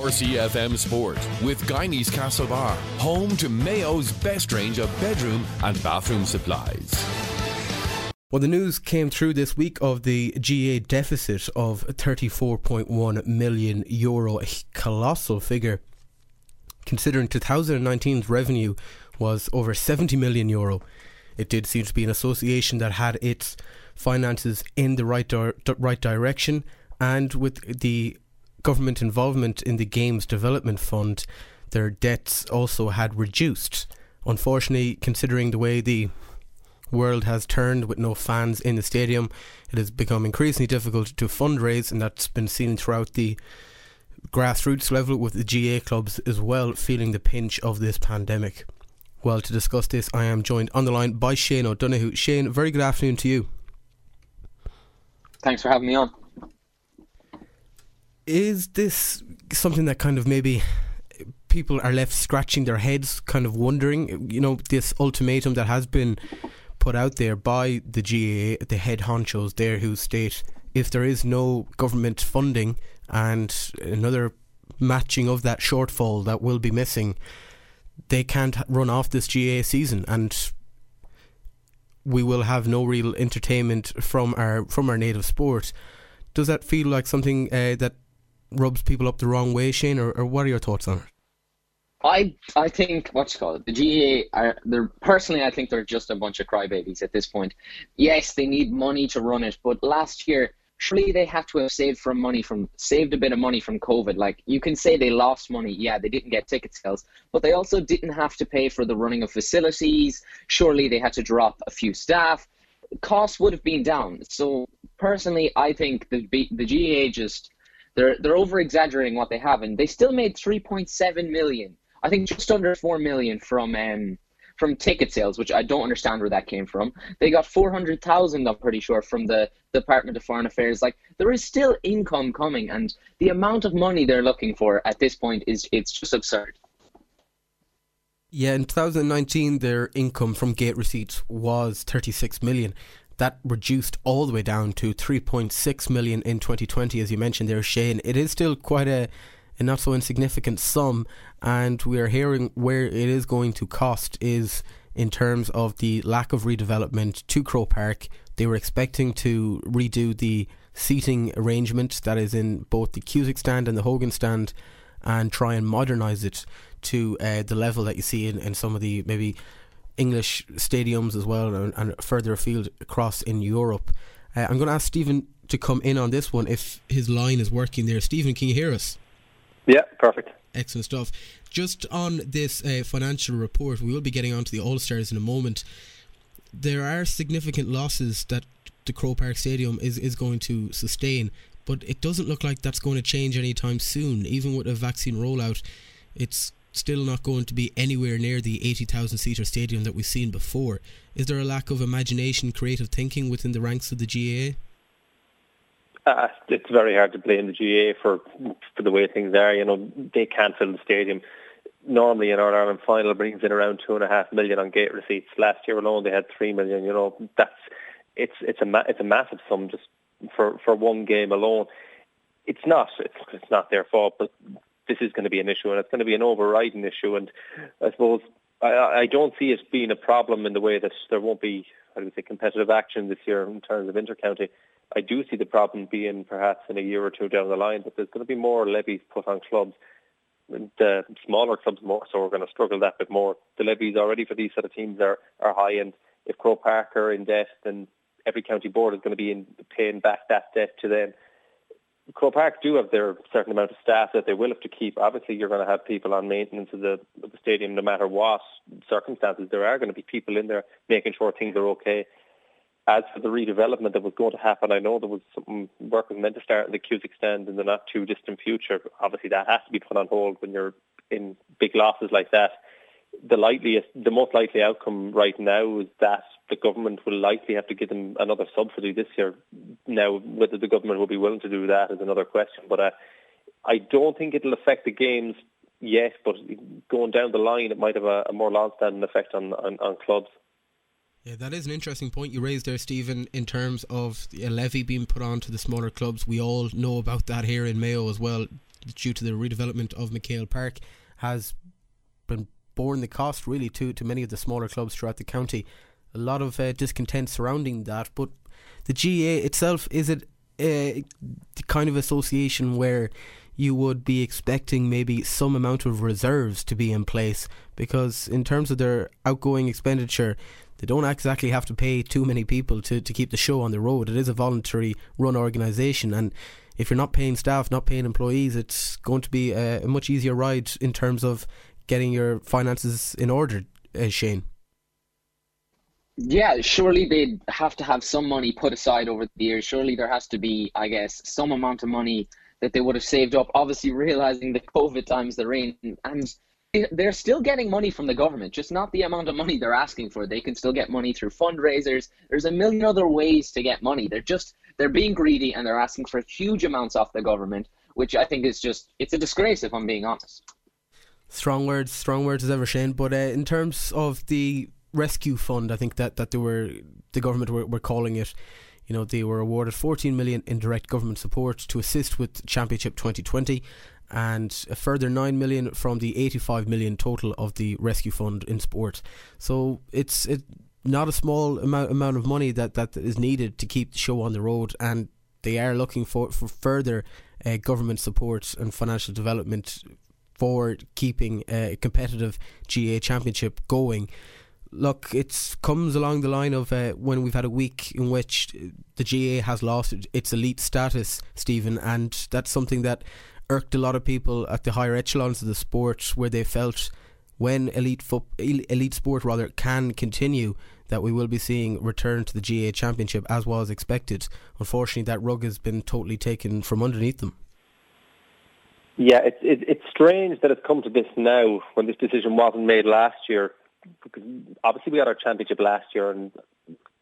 RCFM Sport with Guineas Castlebar, home to Mayo's best range of bedroom and bathroom supplies. Well, the news came through this week of the GAA deficit of 34.1 million euro, a colossal figure. Considering 2019's revenue was over 70 million euro, it did seem to be an association that had its finances in the right di- right direction, and with the government involvement in the games development fund, their debts also had reduced. Unfortunately, considering the way the world has turned with no fans in the stadium, it has become increasingly difficult to fundraise, and that's been seen throughout the grassroots level with the GAA clubs as well feeling the pinch of this pandemic. Well, to discuss this, I am joined on the line by Shane O'Donoghue. Shane, very good afternoon to you. Thanks for having me on is this something that kind of maybe people are left scratching their heads, kind of wondering, you know, this ultimatum that has been put out there by the GAA, the head honchos there, who state if there is no government funding and another matching of that shortfall that will be missing, they can't run off this GAA season and we will have no real entertainment from our from our native sport. Does that feel like something uh, that rubs people up the wrong way, Shane, or, or what are your thoughts on it? I I think what's called the GAA are they're personally I think they're just a bunch of crybabies at this point. Yes, they need money to run it, but last year surely they have to have saved from money from saved a bit of money from COVID. Like you can say they lost money, yeah, they didn't get ticket sales, but they also didn't have to pay for the running of facilities. Surely they had to drop a few staff. Costs would have been down. So personally, I think the the GAA just they're they're over exaggerating what they have, and they still made 3.7 million. I think just under four million from um, from ticket sales, which I don't understand where that came from. They got 400,000, I'm pretty sure, from the Department of Foreign Affairs. Like there is still income coming, and the amount of money they're looking for at this point is it's just absurd. Yeah, in 2019, their income from gate receipts was 36 million that reduced all the way down to 3.6 million in 2020 as you mentioned there Shane. It is still quite a, a not so insignificant sum and we are hearing where it is going to cost is in terms of the lack of redevelopment to Croke Park. They were expecting to redo the seating arrangement that is in both the Cusack stand and the Hogan stand and try and modernise it to uh, the level that you see in, in some of the maybe English stadiums as well and, and further afield across in Europe. Uh, I'm going to ask Stephen to come in on this one if his line is working there. Stephen, can you hear us? Yeah, perfect. Excellent stuff. Just on this uh, financial report, we will be getting onto the All Stars in a moment. There are significant losses that the Croke Park Stadium is, is going to sustain, but it doesn't look like that's going to change anytime soon. Even with a vaccine rollout, it's still not going to be anywhere near the 80,000 seater stadium that we've seen before. Is there a lack of imagination, creative thinking within the ranks of the GAA? Uh, it's very hard to blame the GAA for for the way things are. You know, they can't fill the stadium. Normally, an All Ireland final brings in around two and a half million on gate receipts. Last year alone, they had three million. You know, that's it's it's a it's a massive sum just for for one game alone. It's not it's it's not their fault, but this is going to be an issue, and it's going to be an overriding issue. And I suppose I, I don't see it being a problem in the way that there won't be, I would say, competitive action this year in terms of intercounty. I do see the problem being perhaps in a year or two down the line that there's going to be more levies put on clubs. The uh, smaller clubs more so are going to struggle that bit more. The levies already for these sort of teams are, are high, and if Croke Park are in debt, then every county board is going to be in, paying back that debt to them. Croke Park do have their certain amount of staff that they will have to keep. Obviously, you're going to have people on maintenance of the, of the stadium no matter what circumstances. There are going to be people in there making sure things are okay. As for the redevelopment that was going to happen, I know there was some work was meant to start in the Cusack stand in the not too distant future. Obviously, that has to be put on hold when you're in big losses like that the likeliest, the most likely outcome right now is that the government will likely have to give them another subsidy this year. Now, whether the government will be willing to do that is another question. But uh, I don't think it'll affect the games yet. But going down the line, it might have a, a more long-standing effect on, on, on clubs. Yeah, that is an interesting point you raised there, Stephen, in terms of a levy being put on to the smaller clubs. We all know about that here in Mayo as well. due to the redevelopment of McHale Park has been borne the cost really to, to many of the smaller clubs throughout the county. A lot of uh, discontent surrounding that, but the GAA itself is it uh, kind of association where you would be expecting maybe some amount of reserves to be in place because in terms of their outgoing expenditure they don't exactly have to pay too many people to, to keep the show on the road. It is a voluntary run organisation and if you're not paying staff, not paying employees, it's going to be a, a much easier ride in terms of getting your finances in order, uh, Shane. Yeah, surely they'd have to have some money put aside over the years. Surely there has to be, I guess, some amount of money that they would have saved up. Obviously, realizing the COVID times they're in, and they're still getting money from the government, just not the amount of money they're asking for. They can still get money through fundraisers. There's a million other ways to get money. They're just they're being greedy and they're asking for huge amounts off the government, which I think is just it's a disgrace if I'm being honest. Strong words, strong words as ever, Shane. But uh, in terms of the rescue fund, I think that, that they were the government were, were calling it. You know, they were awarded 14 million in direct government support to assist with Championship 2020 and a further 9 million from the 85 million total of the rescue fund in sport. So it's it, not a small amount amount of money that, that is needed to keep the show on the road and they are looking for, for further uh, government support and financial development for keeping a competitive GAA championship going. Look, it comes along the line of uh, when we've had a week in which the GAA has lost its elite status, Stephen, and that's something that irked a lot of people at the higher echelons of the sport, where they felt when elite fo- elite sport rather can continue, that we will be seeing return to the GAA championship as was expected. Unfortunately, that rug has been totally taken from underneath them. Yeah, it's it, it's strange that it's come to this now when this decision wasn't made last year. Because obviously we had our championship last year, and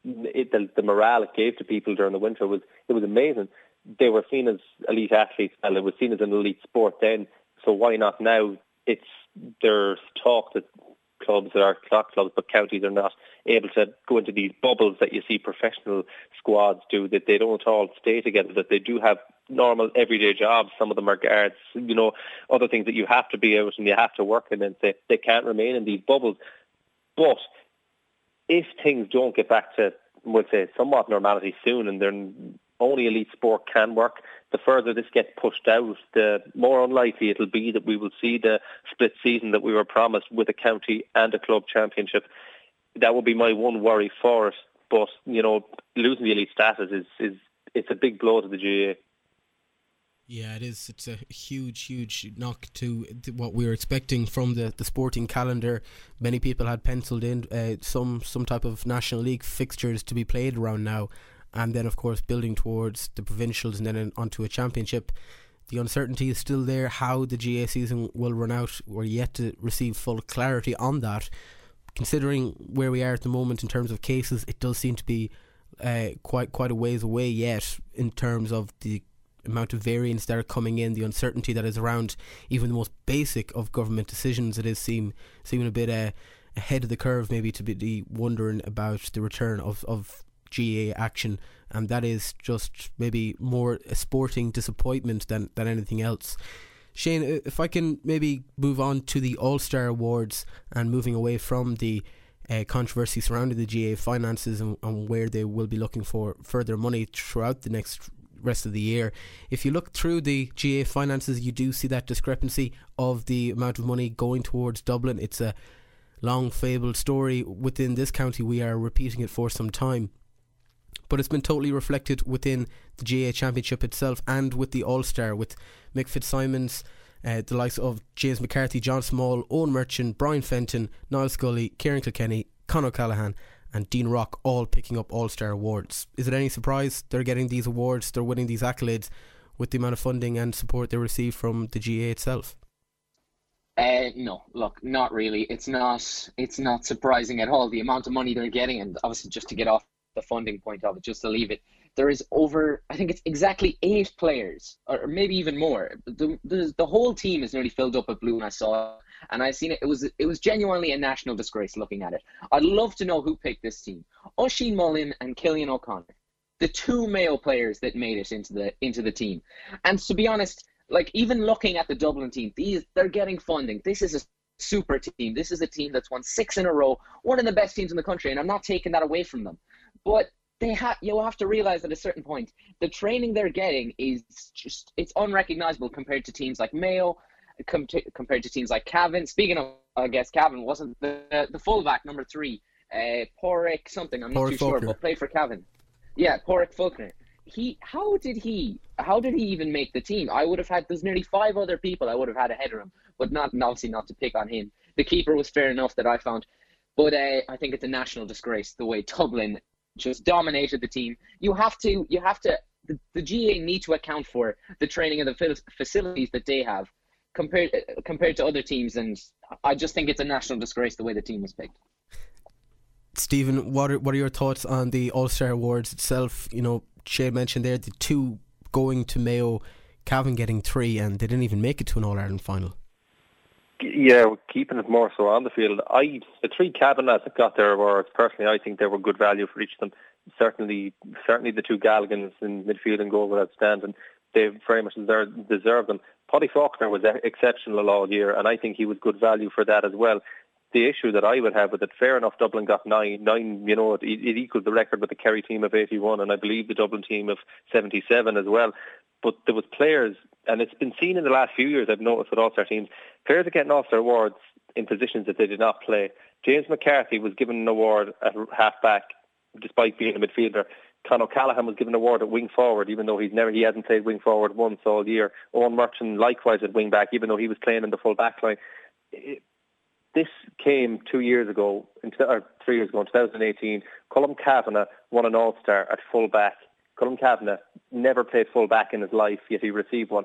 it, the, the morale it gave to people during the winter was it was amazing. They were seen as elite athletes, and it was seen as an elite sport then. So why not now? It's there's talk that clubs that are clock clubs, but counties are not able to go into these bubbles that you see professional squads do, that they don't all stay together, that they do have normal everyday jobs. Some of them are guards, you know, other things that you have to be out and you have to work in and they, they can't remain in these bubbles. But if things don't get back to, we'll say, somewhat normality soon and then only elite sport can work, the further this gets pushed out, the more unlikely it'll be that we will see the split season that we were promised with a county and a club championship. That would be my one worry for it. But, you know, losing the elite status is, is it's a big blow to the GAA. Yeah, it is. It's a huge, huge knock to what we were expecting from the, the sporting calendar. Many people had penciled in uh, some some type of National League fixtures to be played around now, and then of course building towards the provincials and then onto a championship. The uncertainty is still there. How the GAA season will run out, we're yet to receive full clarity on that. Considering where we are at the moment in terms of cases, it does seem to be uh, quite quite a ways away yet in terms of the amount of variance that are coming in, the uncertainty that is around even the most basic of government decisions. It is seem seeming a bit uh, ahead of the curve, maybe to be wondering about the return of, of GAA action, and that is just maybe more a sporting disappointment than, than anything else. Shane, if I can maybe move on to the All Star Awards and moving away from the uh, controversy surrounding the GAA finances and, and, where they will be looking for further money throughout the next rest of the year. If you look through the GAA finances, you do see that discrepancy of the amount of money going towards Dublin. It's a long fabled story within this county. We are repeating it for some time. But it's been totally reflected within the GAA Championship itself and with the All Star, with Mick Fitzsimons, uh, the likes of James McCarthy, John Small, Eoin Murchan, Brian Fenton, Niall Scully, Ciarán Kilkenny, Conor O'Callaghan, and Dean Rock all picking up All Star awards. Is it any surprise they're getting these awards, they're winning these accolades with the amount of funding and support they receive from the GAA itself? Uh, no, look, not really. It's not. It's not surprising at all. The amount of money they're getting, and obviously, just to get off the funding point of it, just to leave it, there is over. I think it's exactly eight players, or maybe even more. The the, the whole team is nearly filled up with blue, and I saw it, and I seen it. It was it was genuinely a national disgrace looking at it. I'd love to know who picked this team: Oisín Mullin and Cillian O'Connor, the two Mayo players that made it into the into the team. And to be honest, like even looking at the Dublin team, these they're getting funding. This is a super team. This is a team that's won six in a row, one of the best teams in the country, and I'm not taking that away from them. But they have you have to realize at a certain point the training they're getting is just it's unrecognizable compared to teams like Mayo, com- compared to teams like Cavan. Speaking of, I guess Cavan wasn't the the fullback number three, uh, Pádraig something. I'm not too Faulkner. sure, but played for Cavan. Yeah, Pádraig Faulkner. He how did he how did he even make the team? I would have had there's nearly five other people I would have had ahead of him, but not obviously not to pick on him. The keeper was fair enough that I found. But uh, I think it's a national disgrace the way Dublin just dominated the team. You have to, you have to, the, the GAA need to account for the training and the facilities that they have compared compared to other teams, and I just think it's a national disgrace the way the team was picked. Stephen, what are what are your thoughts on the All Star Awards itself? You know, Shay mentioned there the two going to Mayo, Cavan getting three, and they didn't even make it to an All Ireland final. Yeah, keeping it more so on the field. I the three cabinets that got there were personally, I think they were good value for each of them. Certainly, certainly the two Galligans in midfield and goal were outstanding. They very much deserved, deserved them. Paddy Faulkner was exceptional all year, and I think he was good value for that as well. The issue that I would have with it, fair enough, Dublin got nine, nine. You know, it, it equals the record with the Kerry team of eighty-one, and I believe the Dublin team of seventy-seven as well. But there was players and it's been seen in the last few years, I've noticed with All-Star teams, players are getting All-Star awards in positions that they did not play. James McCarthy was given an award at half-back despite being a midfielder. Con O'Callaghan was given an award at wing forward, even though he's never he hasn't played wing forward once all year. Eoin Murchan likewise at wing back, even though he was playing in the full back line. It, this came two years ago, or three years ago, in 2018. Colm Cavanagh won an All Star at full back. Colm Cavanagh never played full back in his life, yet he received one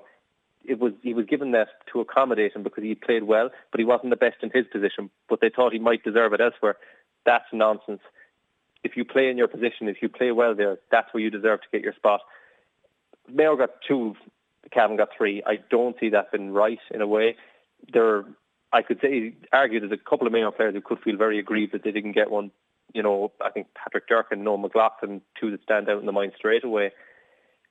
it was he was given that to accommodate him because he played well, but he wasn't the best in his position. But they thought he might deserve it elsewhere. That's nonsense. If you play in your position, if you play well there, that's where you deserve to get your spot. Mayo got two, Cavan got three. I don't see that being right in a way. There, I could say argue there's a couple of Mayo players who could feel very aggrieved that they didn't get one. You know, I think Patrick Durcan, Noel McLaughlin, two that stand out in the mind straight away.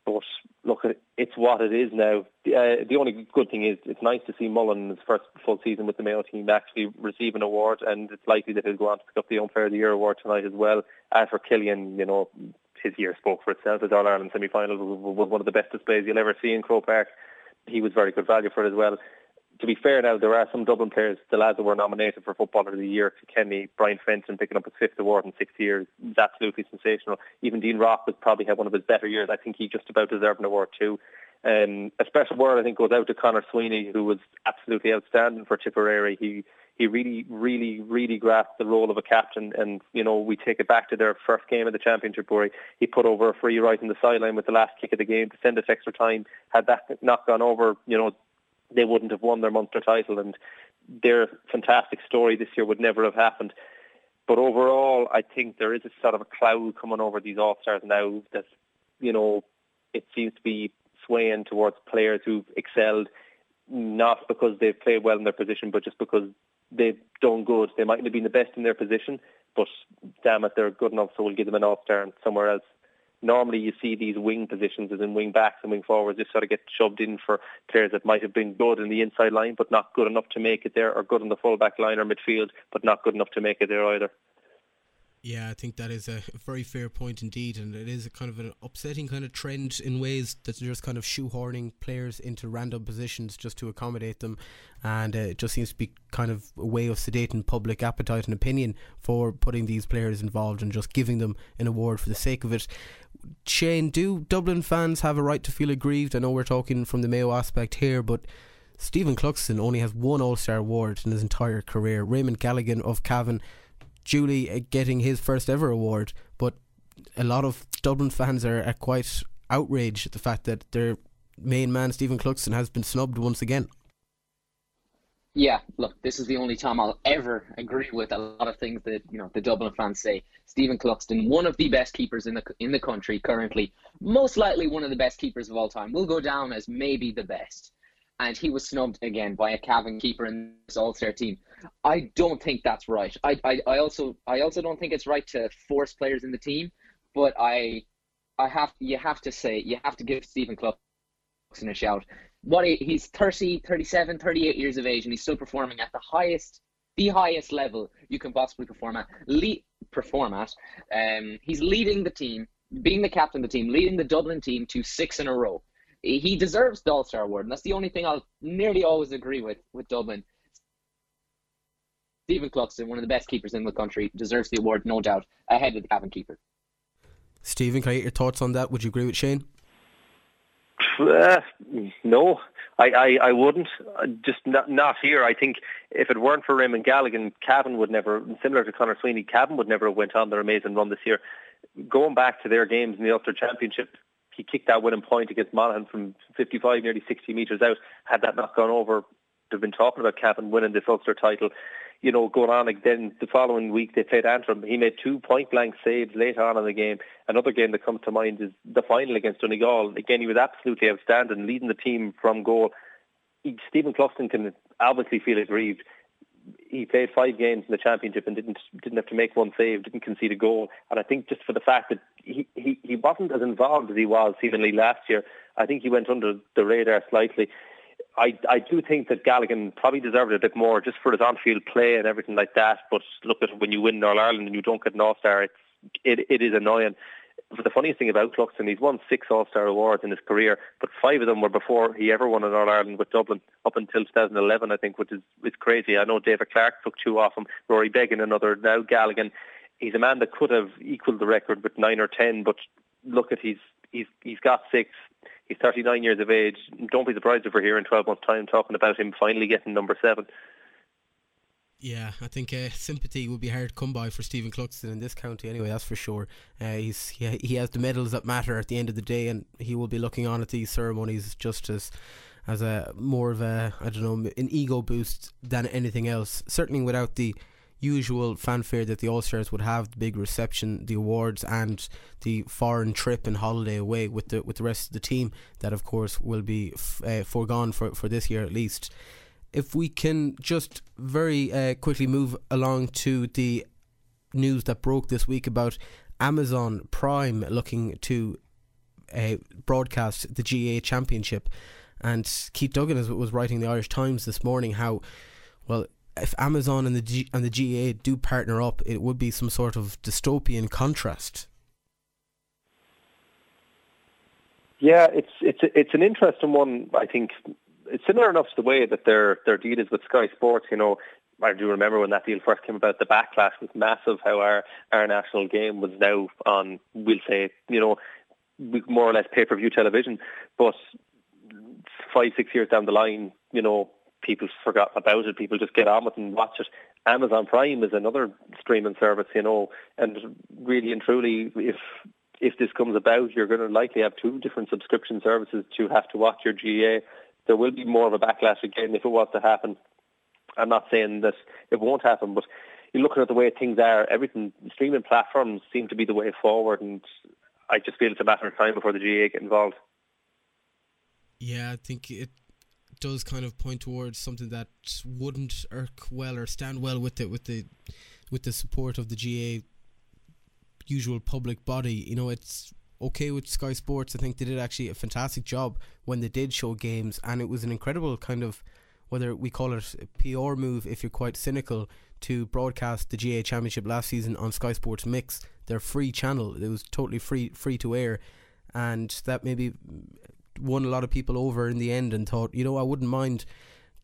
But look, it's what it is now. Uh, the only good thing is it's nice to see Mullin in his first full season with the Mayo team actually receive an award, and it's likely that he'll go on to pick up the Unfair of the Year award tonight as well. As for Cillian, you know, his year spoke for itself. His All Ireland semi final was one of the best displays you'll ever see in Croke Park. He was very good value for it as well to be fair now, there are some Dublin players, the lads that were nominated for Footballer of the Year, Kenny, Brian Fenton picking up his fifth award in six years, is absolutely sensational. Even Dean Rock was probably had one of his better years. I think he just about deserved an award too. Um, a special word I think goes out to Conor Sweeney, who was absolutely outstanding for Tipperary. He he really, really, really grasped the role of a captain. And, you know, we take it back to their first game of the championship where he, put over a free right in the sideline with the last kick of the game to send us extra time. Had that not gone over, you know, they wouldn't have won their Munster title, and their fantastic story this year would never have happened. But overall, I think there is a sort of a cloud coming over these All Stars now that, you know, it seems to be swaying towards players who've excelled, not because they've played well in their position, but just because they've done good. They mightn't have been the best in their position, but damn it, they're good enough, so we'll give them an All Star somewhere else normally you see these wing positions as in wing backs and wing forwards just sort of get shoved in for players that might have been good in the inside line but not good enough to make it there or good in the full back line or midfield but not good enough to make it there either. Yeah, I think that is a very fair point indeed, and it is a kind of an upsetting kind of trend in ways that they're just kind of shoehorning players into random positions just to accommodate them, and uh, it just seems to be kind of a way of sedating public appetite and opinion for putting these players involved and just giving them an award for the sake of it. Shane, do Dublin fans have a right to feel aggrieved? I know we're talking from the Mayo aspect here, but Stephen Cluxton only has one All Star award in his entire career. Raymond Galligan of Cavan Julie uh, getting his first ever award, but a lot of Dublin fans are, are quite outraged at the fact that their main man Stephen Cluxton has been snubbed once again. Yeah, look, this is the only time I'll ever agree with a lot of things that you know the Dublin fans say. Stephen Cluxton, one of the best keepers in the in the country currently, most likely one of the best keepers of all time, will go down as maybe the best and he was snubbed again by a Cavan keeper in this All Star team. I don't think that's right. I, I, I also I also don't think it's right to force players in the team, but I I have you have to say you have to give Stephen Cluxton a shout. What he, he's 30, 37, 38 years of age, and he's still performing at the highest, the highest level you can possibly perform at. Le- perform at. Um, he's leading the team, being the captain of the team, leading the Dublin team to six in a row. He deserves the All Star award, and that's the only thing I'll nearly always agree with with Dublin. Stephen Cluxton, one of the best keepers in the country, deserves the award, no doubt, ahead of the Cavan keeper. Stephen, can I get your thoughts on that? Would you agree with Shane? Uh, no, I, I, I wouldn't. Uh, just not, not here. I think if it weren't for Raymond Galligan, Cavan would never, similar to Conor Sweeney, Cavan would never have went on their amazing run this year. Going back to their games in the Ulster Championship, he kicked that winning point against Monaghan from 55, nearly 60 metres out. Had that not gone over, they've been talking about Cavan winning this Ulster title you know, going on again the following week they played Antrim. He made two point blank saves later on in the game. Another game that comes to mind is the final against Donegal. Again, he was absolutely outstanding, leading the team from goal. He, Stephen Cluxton can obviously feel aggrieved. He played five games in the championship and didn't didn't have to make one save, didn't concede a goal. And I think just for the fact that he, he, he wasn't as involved as he was seemingly last year, I think he went under the radar slightly. I I do think that Galligan probably deserved it a bit more just for his on-field play and everything like that. But look at when you win All Ireland and you don't get an All Star, it's it it is annoying. But the funniest thing about Cluxton, he's won six All Star awards in his career, but five of them were before he ever won an All Ireland with Dublin up until 2011, I think, which is is crazy. I know David Clarke took two off him, Rory Beggan another. Now Galligan, he's a man that could have equalled the record with nine or ten, but look at he's he's he's got six. He's 39 years of age. Don't be surprised if we're here in 12 months' time talking about him finally getting number seven. Yeah, I think uh, sympathy would be hard come by for Stephen Cluxton in this county. Anyway, that's for sure. Uh, he's he, he has the medals that matter at the end of the day, and he will be looking on at these ceremonies just as as a more of a I don't know an ego boost than anything else. Certainly without the usual fanfare that the All Stars would have, the big reception, the awards, and the foreign trip and holiday away with the with the rest of the team. That of course will be f- uh, foregone for for this year at least. If we can just very uh, quickly move along to the news that broke this week about Amazon Prime looking to uh, broadcast the GAA Championship. And Keith Duggan was writing the Irish Times this morning how, well, if Amazon and the G- and the GAA do partner up, it would be some sort of dystopian contrast. Yeah, it's it's it's an interesting one. I think it's similar enough to the way that their their deal is with Sky Sports. You know, I do remember when that deal first came about. The backlash was massive. How our our national game was now on, we'll say, you know, more or less pay per view television. But five six years down the line, you know, people forgot about it. People just get on with it and watch it. Amazon Prime is another streaming service, you know, and really and truly, if if this comes about, you're going to likely have two different subscription services to have to watch your GAA. There will be more of a backlash again if it was to happen. I'm not saying that it won't happen, but you're looking at the way things are. Everything streaming platforms seem to be the way forward, and I just feel it's a matter of time before the GAA get involved. Yeah, I think it does kind of point towards something that wouldn't irk well or stand well with the with the with the support of the GAA usual public body. You know, it's okay with Sky Sports. I think they did actually a fantastic job when they did show games, and it was an incredible kind of whether we call it a PR move if you're quite cynical to broadcast the GAA Championship last season on Sky Sports Mix, their free channel. It was totally free free to air, and that maybe won a lot of people over in the end and thought, you know, I wouldn't mind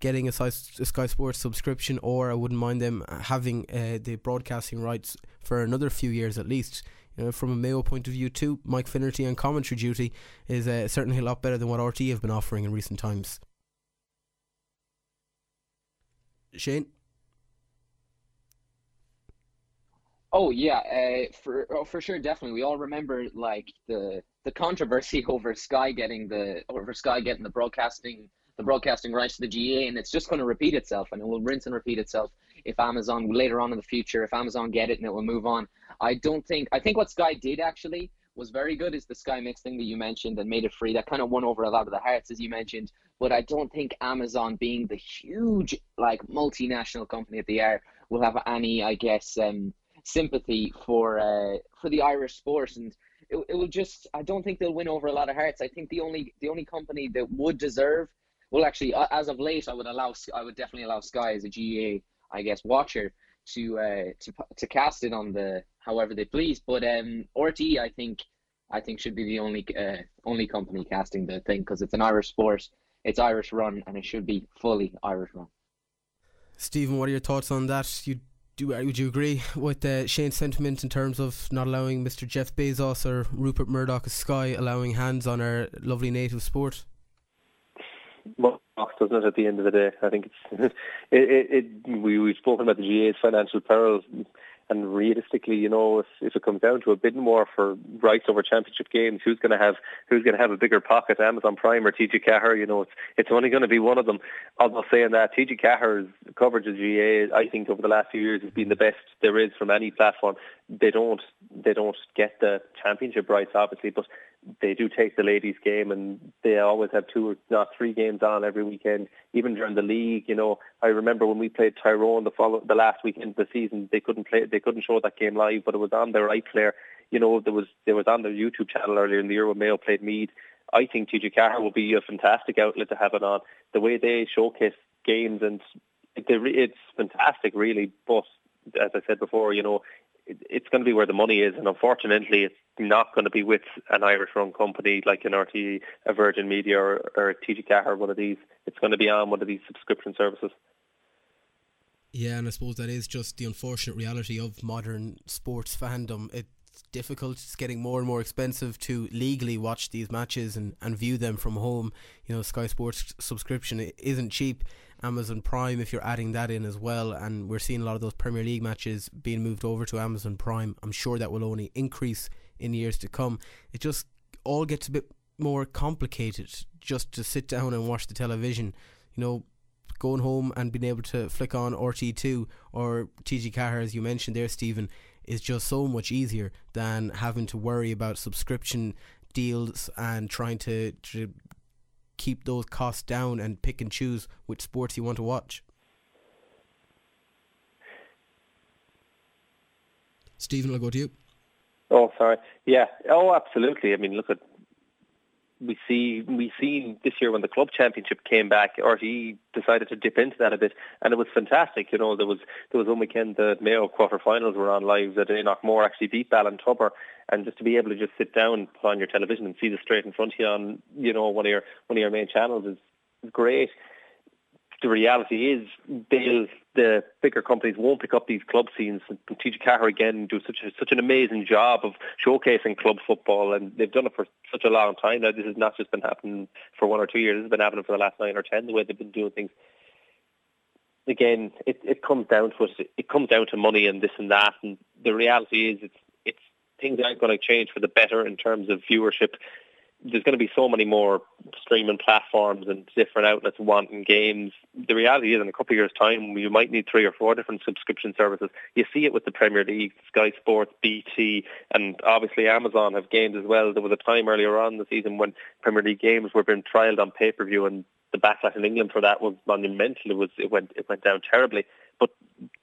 getting a, Sky Sports subscription, or I wouldn't mind them having uh, the broadcasting rights for another few years at least. You know, from a Mayo point of view, too, Mike Finnerty on commentary duty is uh, certainly a lot better than what RTE have been offering in recent times. Shane. Oh yeah, uh, for oh, for sure, definitely. We all remember like the the controversy over Sky getting the over Sky getting the broadcasting the broadcasting rights to the GAA, and it's just going to repeat itself, and it will rinse and repeat itself if Amazon later on in the future, if Amazon get it and it will move on. I don't think I think what Sky did actually was very good is the Sky Mix thing that you mentioned and made it free. That kind of won over a lot of the hearts as you mentioned. But I don't think Amazon, being the huge like multinational company that they are, will have any, I guess, um, sympathy for uh, for the Irish sport, and it, it will just. I don't think they'll win over a lot of hearts. I think the only the only company that would deserve well, actually, as of late, I would allow I would definitely allow Sky as a GAA, I guess, watcher to uh, to to cast it on the however they please. But um, RTE, I think, I think should be the only uh, only company casting the thing because it's an Irish sport, it's Irish run, and it should be fully Irish run. Stephen, what are your thoughts on that? You do uh, would you agree with uh, Shane's sentiment in terms of not allowing Mr. Jeff Bezos or Rupert Murdoch of Sky allowing hands on our lovely native sport? Well, doesn't it? At the end of the day, I think it's it, it, it. We we've spoken about the GAA's financial perils and realistically, you know, if, if it comes down to a bidding war for rights over championship games, who's going to have who's going to have a bigger pocket, Amazon Prime or TG Ceathair? You know, it's it's only going to be one of them. Although saying that, TG Ceathair's coverage of GAA, I think over the last few years has been the best there is from any platform. They don't they don't get the championship rights, obviously, but they do take the ladies' game, and they always have two or not three games on every weekend. Even during the league, you know, I remember when we played Tyrone the follow the last weekend of the season, they couldn't play, they couldn't show that game live, but it was on their iPlayer. You know, there was there was on their YouTube channel earlier in the year when Mayo played Meath. I think TG Ceathair will be a fantastic outlet to have it on. The way they showcase games and it's fantastic, really. But as I said before, you know, it's going to be where the money is, and unfortunately, it's not going to be with an Irish-run company like an RTE, a Virgin Media, or, or a TG or one of these. It's going to be on one of these subscription services. Yeah, and I suppose that is just the unfortunate reality of modern sports fandom. It's difficult. It's getting more and more expensive to legally watch these matches and, and view them from home. You know, Sky Sports subscription isn't cheap. Amazon Prime, if you're adding that in as well, and we're seeing a lot of those Premier League matches being moved over to Amazon Prime. I'm sure that will only increase in years to come. It just all gets a bit more complicated just to sit down and watch the television. You know, going home and being able to flick on RTE2 or TG Ceathair, as you mentioned there, Stephen, is just so much easier than having to worry about subscription deals and trying to, to keep those costs down and pick and choose which sports you want to watch. Stephen, I'll go to you. Oh, sorry. Yeah. Oh, absolutely. I mean, look at we see we seen this year when the club championship came back, or he decided to dip into that a bit, and it was fantastic. You know, there was there was one weekend the Mayo quarterfinals were on live. That Knockmore actually beat Ballintubber, and just to be able to just sit down, put on your television, and see the straight in front of you on you know one of your one of your main channels is great the reality is they'll the bigger companies won't pick up these club scenes. And TG Ceathair again do such a, such an amazing job of showcasing club football, and they've done it for such a long time now. This has not just been happening for one or two years; this has been happening for the last nine or ten. The way they've been doing things. Again, it, it comes down to it. It comes down to money and this and that. And the reality is, it's it's things aren't going to change for the better in terms of viewership there's going to be so many more streaming platforms and different outlets wanting games. The reality is, in a couple of years' time, you might need three or four different subscription services. You see it with the Premier League, Sky Sports, BT, and obviously Amazon have games as well. There was a time earlier on the season when Premier League games were being trialled on pay-per-view, and the backlash in England for that was monumental. It was it went it went down terribly. But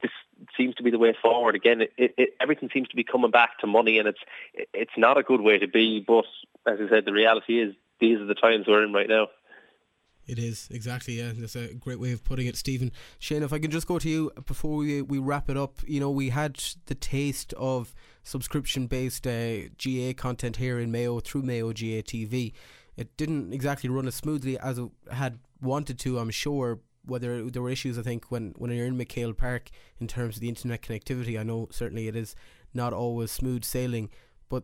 this seems to be the way forward. Again, it, it, everything seems to be coming back to money, and it's it's not a good way to be. But as I said, the reality is these are the times we're in right now. It is exactly yeah. That's a great way of putting it, Stephen. Shane, if I can just go to you before we we wrap it up. You know, we had the taste of subscription-based uh, GAA content here in Mayo through Mayo GAA TV. It didn't exactly run as smoothly as it had wanted to, I'm sure, whether there were issues, I think, when, when you're in McHale Park in terms of the internet connectivity. I know certainly it is not always smooth sailing, but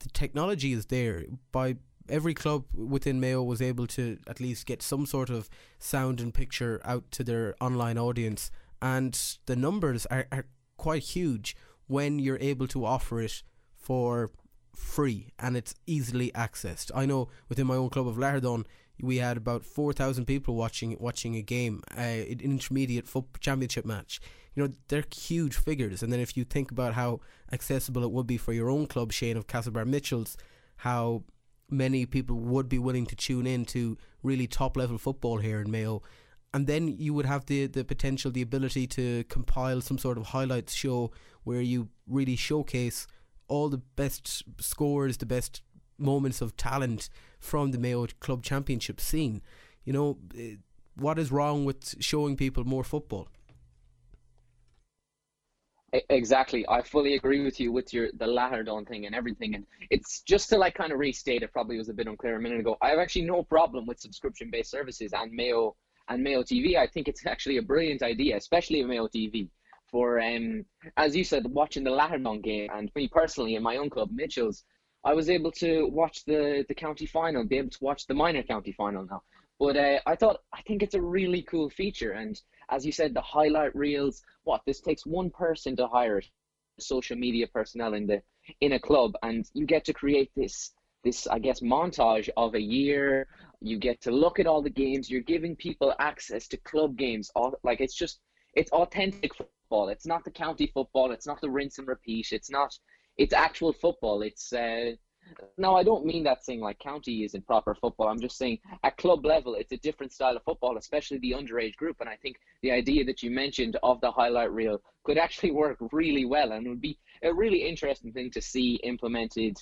the technology is there. By every club within Mayo was able to at least get some sort of sound and picture out to their online audience, and the numbers are, are quite huge when you're able to offer it for free and it's easily accessed. I know within my own club of Lahardane, we had about 4,000 people watching watching a game, uh, an intermediate football championship match. You know, they're huge figures. And then if you think about how accessible it would be for your own club, Shane of Castlebar Mitchells, how many people would be willing to tune in to really top level football here in Mayo. And then you would have the, the potential, the ability to compile some sort of highlights show where you really showcase all the best scores, the best moments of talent from the Mayo Club Championship scene. you know, eh, what is wrong with showing people more football? Exactly. I fully agree with you with your the latter done thing and everything. And it's just to like kind of restate it probably was a bit unclear a minute ago. I have actually no problem with subscription based services and Mayo and Mayo TV. I think it's actually a brilliant idea, especially Mayo TV. For um as you said, watching the Lahardane game and me personally in my own club, Mitchell's, I was able to watch the the county final, be able to watch the minor county final now. But uh, I thought I think it's a really cool feature and as you said, the highlight reels. What this takes one person to hire social media personnel in the in a club, and you get to create this this I guess montage of a year. You get to look at all the games. You're giving people access to club games. All like it's just it's authentic football. It's not the county football. It's not the rinse and repeat. It's not. It's actual football. It's uh, no, I don't mean that saying like county isn't proper football. I'm just saying at club level, it's a different style of football, especially the underage group. And I think the idea that you mentioned of the highlight reel could actually work really well and it would be a really interesting thing to see implemented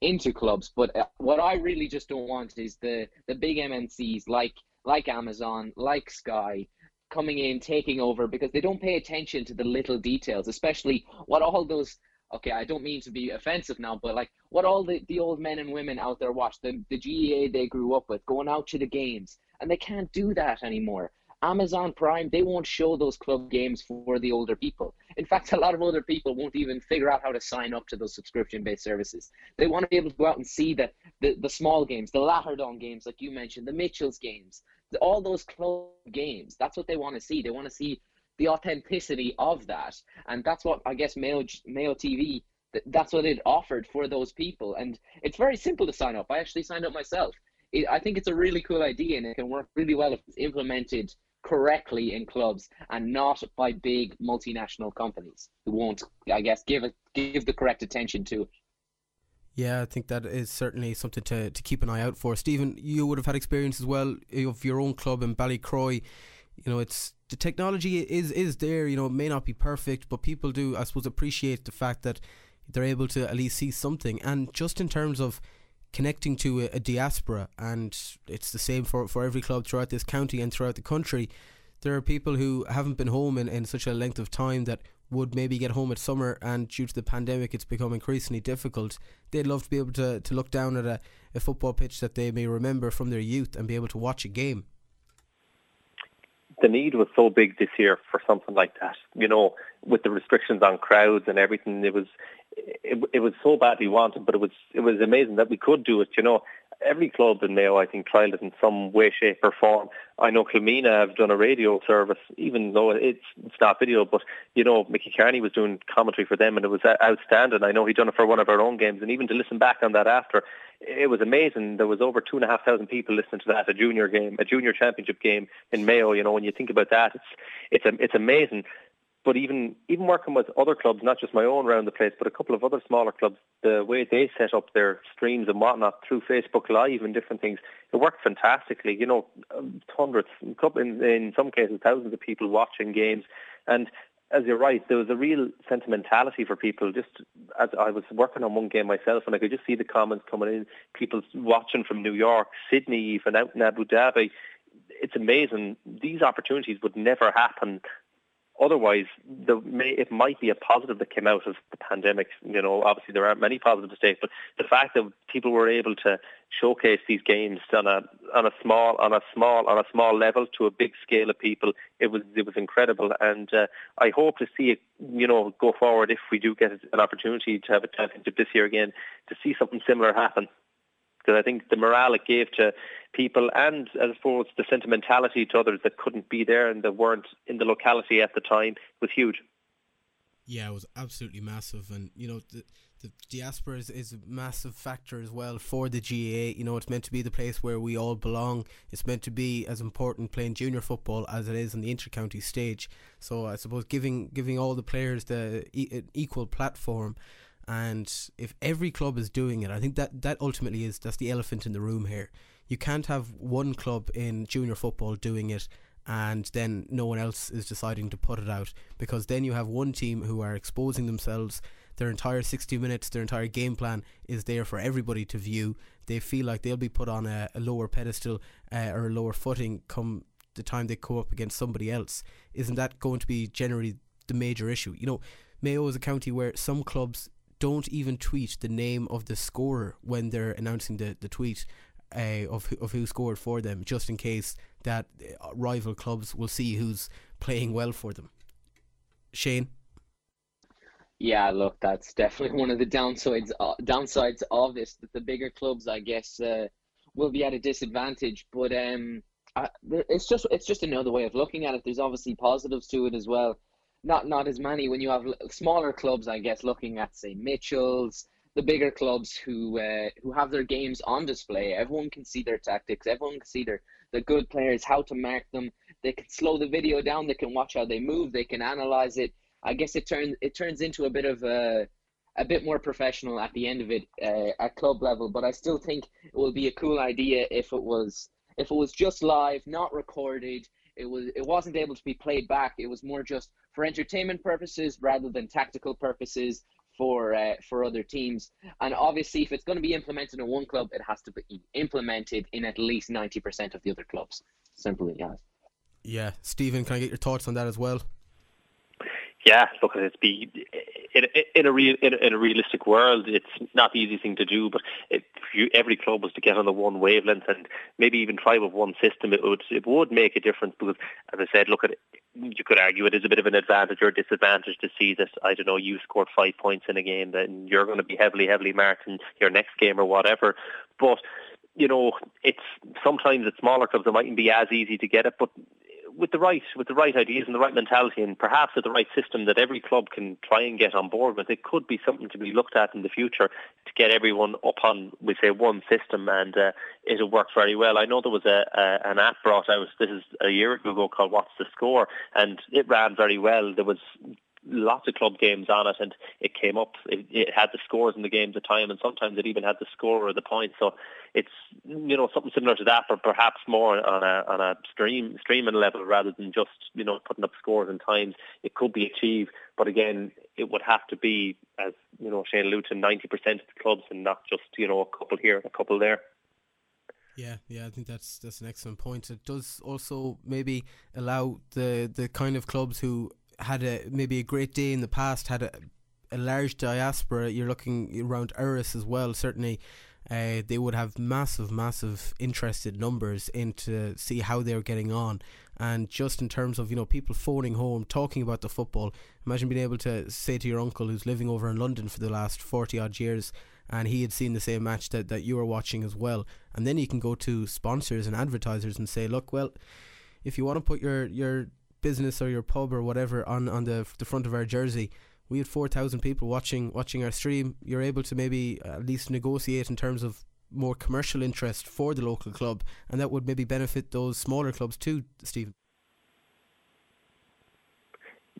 into clubs. But uh, what I really just don't want is the the big MNCs like like Amazon, like Sky, coming in taking over because they don't pay attention to the little details, especially what all those okay, I don't mean to be offensive now, but like what all the, the old men and women out there watch, the, the GAA they grew up with, going out to the games, and they can't do that anymore. Amazon Prime, they won't show those club games for the older people. In fact, a lot of older people won't even figure out how to sign up to those subscription based services. They want to be able to go out and see the, the, the small games, the Lahardane games, like you mentioned, the Mitchells games, all those club games. That's what they want to see. They want to see the authenticity of that, and that's what I guess Mayo Mayo TV that's what it offered for those people, and it's very simple to sign up. I actually signed up myself. It, I think it's a really cool idea, and it can work really well if it's implemented correctly in clubs and not by big multinational companies who won't, I guess, give it give the correct attention to it. Yeah, I think that is certainly something to, to keep an eye out for. Stephen, you would have had experience as well of your own club in Ballycroy. You know, it's the technology is is there. You know, it may not be perfect, but people do, I suppose, appreciate the fact that they're able to at least see something. And just in terms of connecting to a, a diaspora, and it's the same for for every club throughout this county and throughout the country. There are people who haven't been home in, in such a length of time that would maybe get home at summer and due to the pandemic it's become increasingly difficult. They'd love to be able to, to look down at a, a football pitch that they may remember from their youth and be able to watch a game the need was so big this year for something like that. You know, with the restrictions on crowds and everything, it was it, it was so badly wanted, but it was it was amazing that we could do it. You know, every club in Mayo, I think, tried it in some way, shape, or form. I know Kilmeena have done a radio service, even though it's it's not video, but you know, Mickey Carney was doing commentary for them, and it was uh, outstanding. I know he done it for one of our own games, and even to listen back on that after, it was amazing. There was over two and a half thousand people listening to that, a junior game, a junior championship game in Mayo. You know, when you think about that, it's it's it's amazing. But even even working with other clubs, not just my own around the place, but a couple of other smaller clubs, the way they set up their streams and whatnot through Facebook Live and different things, it worked fantastically. You know, um, hundreds, in, in some cases, thousands of people watching games, and as you're right, there was a real sentimentality for people. Just as I was working on one game myself, and I could just see the comments coming in, people watching from New York, Sydney, even out in Abu Dhabi. It's amazing. These opportunities would never happen Otherwise, may, it might be a positive that came out of the pandemic. You know, obviously there aren't many positives to take, but the fact that people were able to showcase these games on a on a small on a small on a small level to a big scale of people, it was it was incredible. And uh, I hope to see it, you know, go forward if we do get an opportunity to have a championship this year again, to see something similar happen because I think the morale it gave to people and as I suppose the sentimentality to others that couldn't be there and that weren't in the locality at the time was huge. Yeah, it was absolutely massive, and you know the the diaspora is, is a massive factor as well for the GAA. You know, it's meant to be the place where we all belong. It's meant to be as important playing junior football as it is on the intercounty stage. So I suppose giving giving all the players the e- equal platform and if every club is doing it, I think that that ultimately is that's the elephant in the room here. You can't have one club in junior football doing it and then no one else is deciding to put it out because then you have one team who are exposing themselves their entire 60 minutes, their entire game plan is there for everybody to view. They feel like they'll be put on a, a lower pedestal uh, or a lower footing come the time they come up against somebody else. Isn't that going to be generally the major issue? You know, Mayo is a county where some clubs don't even tweet the name of the scorer when they're announcing the, the tweet uh, of of who scored for them, just in case that uh, rival clubs will see who's playing well for them. Shane. Yeah, look, that's definitely one of the downsides uh, downsides of this. That the bigger clubs, I guess, uh, will be at a disadvantage. But um, I, it's just it's just another way of looking at it. There's obviously positives to it as well. Not not as many when you have smaller clubs, I guess, looking at say Mitchells, the bigger clubs who uh, who have their games on display. Everyone can see their tactics. Everyone can see their the good players, how to mark them. They can slow the video down. They can watch how they move. They can analyze it. I guess it turns it turns into a bit of a a bit more professional at the end of it uh, at club level. But I still think it will be a cool idea if it was if it was just live, not recorded. It was it wasn't able to be played back. It was more just for entertainment purposes rather than tactical purposes for uh, for other teams. And obviously, if it's going to be implemented in one club, it has to be implemented in at least ninety percent of the other clubs. Simply, yeah. Yeah, Stephen, can I get your thoughts on that as well? Yeah, look, it's be in, in a real in, in, a realistic world, it's not the easy thing to do. But if you, every club was to get on the one wavelength and maybe even try with one system, it would it would make a difference. Because, as I said, look at it, you could argue it is a bit of an advantage or disadvantage to see that I don't know you scored five points in a game, then you're going to be heavily heavily marked in your next game or whatever. But you know, it's sometimes at smaller clubs it mightn't be as easy to get it, but with the right with the right ideas and the right mentality, and perhaps with the right system that every club can try and get on board with, it could be something to be looked at in the future to get everyone up on, we say, one system, and uh, it'll work very well. I know there was a, a an app brought out. This is a year ago called What's the Score, and it ran very well. There was lots of club games on it, and it came up. It, it had the scores in the games at time, and sometimes it even had the score or the points. So it's you know something similar to that, but perhaps more on a on a stream streaming level rather than just you know putting up scores and times. It could be achieved, but again, it would have to be as you know Shane Luton, ninety percent of the clubs, and not just you know a couple here, a couple there. Yeah, yeah, I think that's that's an excellent point. It does also maybe allow the the kind of clubs who had a maybe a great day in the past, had a, a large diaspora. You're looking around Erris as well. Certainly, uh, they would have massive, massive interested numbers in to see how they're getting on. And just in terms of you know people phoning home, talking about the football. Imagine being able to say to your uncle who's living over in London for the last forty odd years, and he had seen the same match that, that you were watching as well. And then you can go to sponsors and advertisers and say, look, well, if you want to put your your business or your pub or whatever on on the the front of our jersey. We had four thousand people watching watching our stream. You're able to maybe at least negotiate in terms of more commercial interest for the local club, and that would maybe benefit those smaller clubs too, Stephen.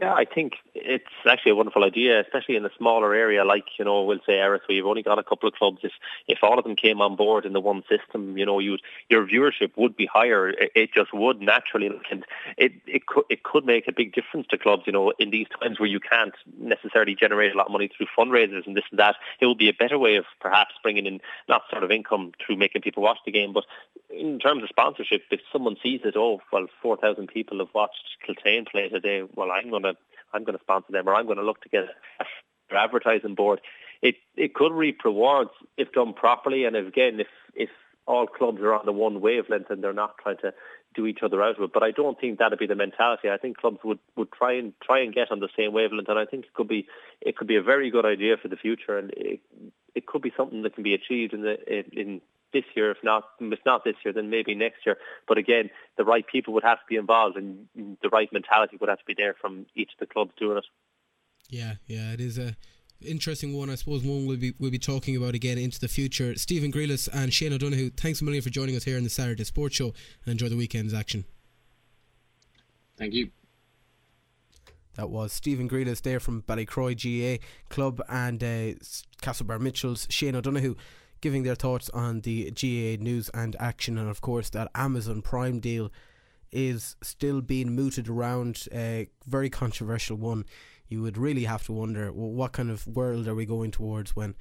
Yeah, I think it's actually a wonderful idea, especially in a smaller area like, you know, we'll say Erris, where you've only got a couple of clubs. If if all of them came on board in the one system, you know, you your viewership would be higher. It, it just would naturally, and it it could it could make a big difference to clubs. You know, in these times where you can't necessarily generate a lot of money through fundraisers and this and that, it will be a better way of perhaps bringing in that sort of income through making people watch the game, but in terms of sponsorship, if someone sees it, oh, well, four thousand people have watched Kiltane play today, well, I'm going to I'm going to sponsor them or I'm going to look to get their advertising board. It it could reap rewards if done properly, and again, if if all clubs are on the one wavelength and they're not trying to do each other out of it. But I don't think that'd be the mentality. I think clubs would, would try and try and get on the same wavelength, and I think it could be it could be a very good idea for the future, and it it could be something that can be achieved in the in, in this year. If not, if not this year, then maybe next year. But again, the right people would have to be involved, and the right mentality would have to be there from each of the clubs doing it. Yeah, yeah, it is a interesting one. I suppose one we'll be we'll be talking about again into the future. Stephen Grealish and Shane O'Donoghue, thanks a million for joining us here in the Saturday Sports Show, and enjoy the weekend's action. Thank you. That was Stephen Grealish there from Ballycroy GAA Club and uh, Castlebar Mitchells. Shane O'Donoghue giving their thoughts on the GAA news and action, and of course that Amazon Prime deal is still being mooted around. A very controversial one you would really have to wonder well, what kind of world are we going towards when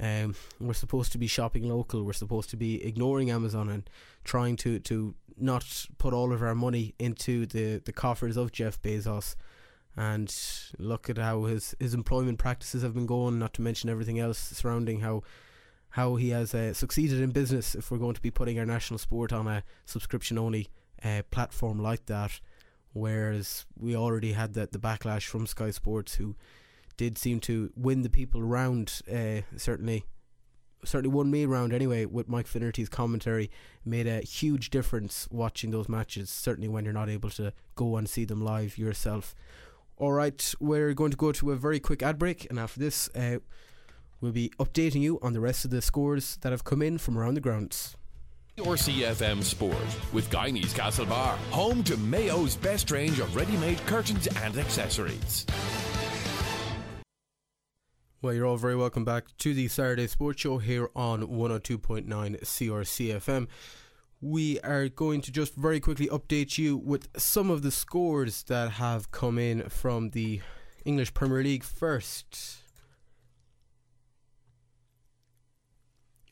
um, we're supposed to be shopping local. We're supposed to be ignoring Amazon and trying to, to not put all of our money into the, the coffers of Jeff Bezos. And look at how his, his employment practices have been going, not to mention everything else surrounding how how he has uh, succeeded in business if we're going to be putting our national sport on a subscription only uh, platform like that. Whereas we already had the, the backlash from Sky Sports, who did seem to win the people around. Uh, certainly, certainly won me around anyway. With Mike Finnerty's commentary, made a huge difference watching those matches. Certainly, when you're not able to go and see them live yourself. All right, we're going to go to a very quick ad break, and after this, uh, we'll be updating you on the rest of the scores that have come in from around the grounds. Your CFM Sport with Guineys Castlebar, home to Mayo's best range of ready made curtains and accessories. Well, you're all very welcome back to the Saturday Sports Show here on 102.9 CRCFM. We are going to just very quickly update you with some of the scores that have come in from the English Premier League first.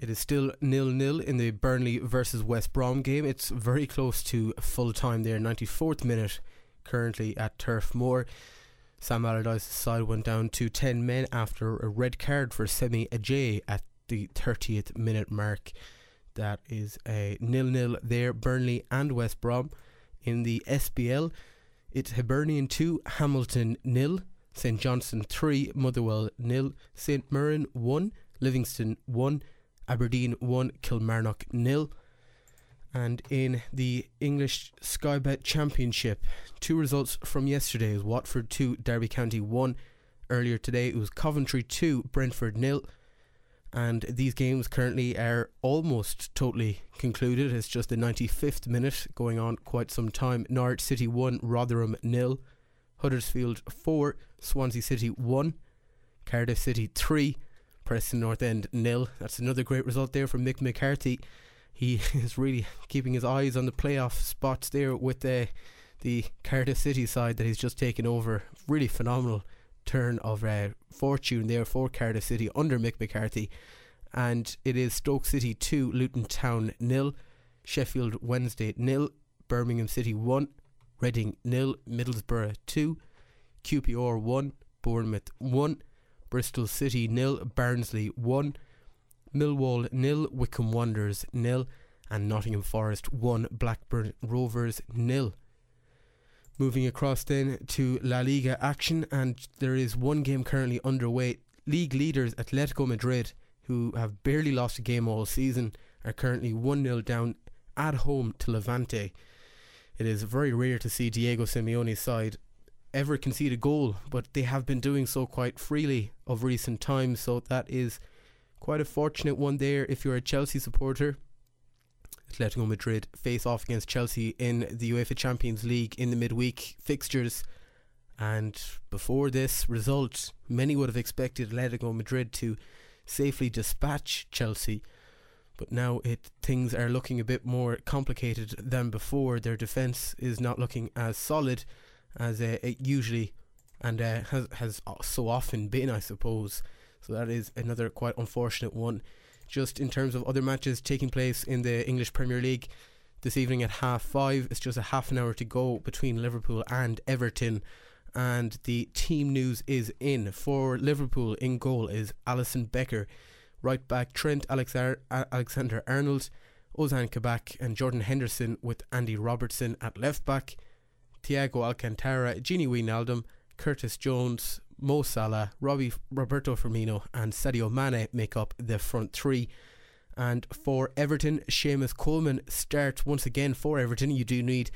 It is still nil nil in the Burnley versus West Brom game. It's very close to full time there, 94th minute currently at Turf Moor. Sam Allardyce's side went down to 10 men after a red card for Semi Ajayi at the 30th minute mark. That is a nil nil there, Burnley and West Brom. In the SPL, it's Hibernian 2, Hamilton nil, St Johnstone 3, Motherwell nil, St Mirren 1, Livingston 1, Aberdeen 1, Kilmarnock nil. And in the English Sky Bet Championship, two results from yesterday is Watford 2, Derby County 1. Earlier today it was Coventry 2, Brentford nil. And these games currently are almost totally concluded. It's just the 95th minute, going on quite some time. Norwich City 1, Rotherham nil. Huddersfield 4, Swansea City 1. Cardiff City 3, Preston North End nil. That's another great result there from Mick McCarthy. He is really keeping his eyes on the playoff spots there with the the Cardiff City side that he's just taken over. Really phenomenal turn of uh, fortune there for Cardiff City under Mick McCarthy. And it is Stoke City 2, Luton Town nil, Sheffield Wednesday nil, Birmingham City 1, Reading nil, Middlesbrough 2, QPR 1, Bournemouth 1, Bristol City nil, Barnsley 1, Millwall nil, Wycombe Wanderers nil, and Nottingham Forest 1, Blackburn Rovers nil. Moving across then to La Liga action, and there is one game currently underway. League leaders Atletico Madrid, who have barely lost a game all season, are currently 1 0 down at home to Levante. It is very rare to see Diego Simeone's side ever concede a goal, but they have been doing so quite freely of recent times, so that is Quite a fortunate one there if you're a Chelsea supporter. Atletico Madrid face off against Chelsea in the UEFA Champions League in the midweek fixtures. And before this result, many would have expected Atletico Madrid to safely dispatch Chelsea. But now it things are looking a bit more complicated than before. Their defence is not looking as solid as uh, it usually and uh, has has so often been, I suppose. So that is another quite unfortunate one. Just in terms of other matches taking place in the English Premier League this evening at half five, it's just a half an hour to go between Liverpool and Everton. And the team news is in for Liverpool. In goal is Alisson Becker, right back Trent Alexander Arnold, Ozan Kabak, and Jordan Henderson with Andy Robertson at left back, Thiago Alcantara, Gini Wijnaldum, Curtis Jones, Mo Salah, Robbie, Roberto Firmino, and Sadio Mane make up the front three. And for Everton, Seamus Coleman starts once again for Everton. You do need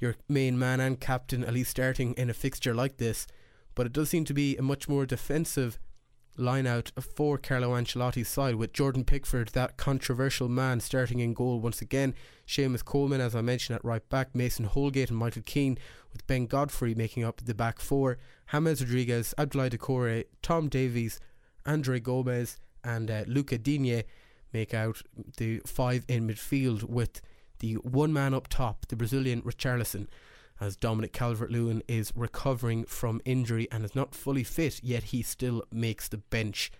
your main man and captain at least starting in a fixture like this, but it does seem to be a much more defensive line out for Carlo Ancelotti's side with Jordan Pickford, that controversial man, starting in goal once again. Seamus Coleman, as I mentioned, at right back. Mason Holgate and Michael Keane, with Ben Godfrey making up the back four. James Rodriguez, Abdoulaye Doucouré, Tom Davies, Andre Gomes, and uh, Luca Digne make out the five in midfield with the one man up top, the Brazilian Richarlison. As Dominic Calvert Lewin is recovering from injury and is not fully fit, yet he still makes the bench.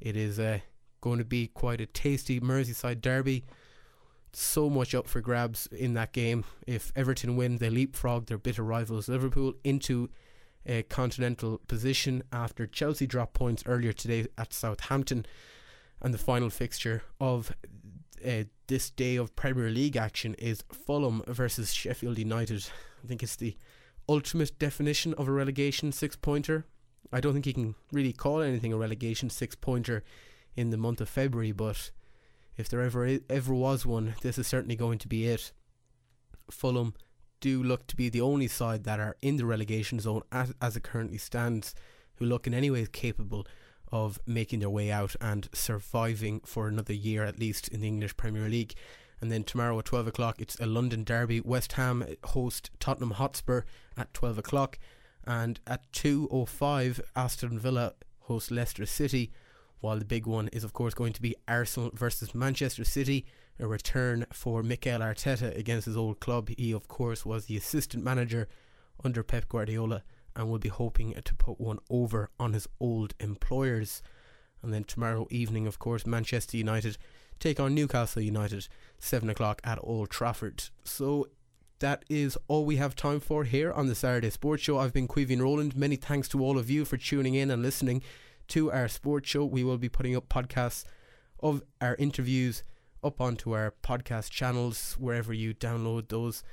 It is uh, going to be quite a tasty Merseyside derby. So much up for grabs in that game. If Everton win, they leapfrog their bitter rivals Liverpool into a continental position after Chelsea dropped points earlier today at Southampton. And the final fixture of uh, this day of Premier League action is Fulham versus Sheffield United. I think it's the ultimate definition of a relegation six pointer. I don't think you can really call anything a relegation six pointer in the month of February, but if there ever ever was one, this is certainly going to be it. Fulham do look to be the only side that are in the relegation zone as, as it currently stands, who look in any way capable of making their way out and surviving for another year at least in the English Premier League. And then tomorrow at 12 o'clock, it's a London derby. West Ham host Tottenham Hotspur at 12 o'clock. And at 2.05, Aston Villa host Leicester City. While the big one is, of course, going to be Arsenal versus Manchester City, a return for Mikel Arteta against his old club. He, of course, was the assistant manager under Pep Guardiola and will be hoping to put one over on his old employers. And then tomorrow evening, of course, Manchester United take on Newcastle United, 7 o'clock at Old Trafford. So that is all we have time for here on the Saturday Sports Show. I've been Caoimhín Rowland. Many thanks to all of you for tuning in and listening to our sports show. We will be putting up podcasts of our interviews up onto our podcast channels wherever you download those.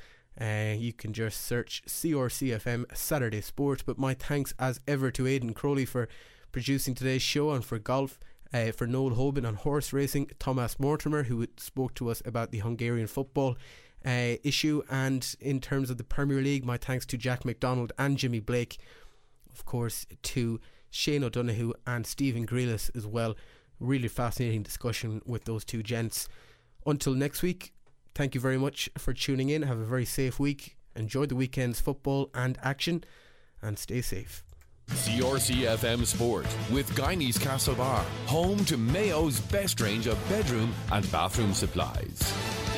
Uh, you can just search CRCFM Saturday Sport. But my thanks as ever to Aidan Crowley for producing today's show and for golf. Uh, for Noel Hoban on horse racing, Thomas Mortimer, who spoke to us about the Hungarian football uh, issue, and in terms of the Premier League, my thanks to Jack McDonald and Jimmy Blake, of course, to Shane O'Donoghue and Stephen Grealish as well. Really fascinating discussion with those two gents. Until next week, Thank you very much for tuning in. Have a very safe week. Enjoy the weekend's football and action, and stay safe. CRCFM Sport with Guineys Castlebar, home to Mayo's best range of bedroom and bathroom supplies.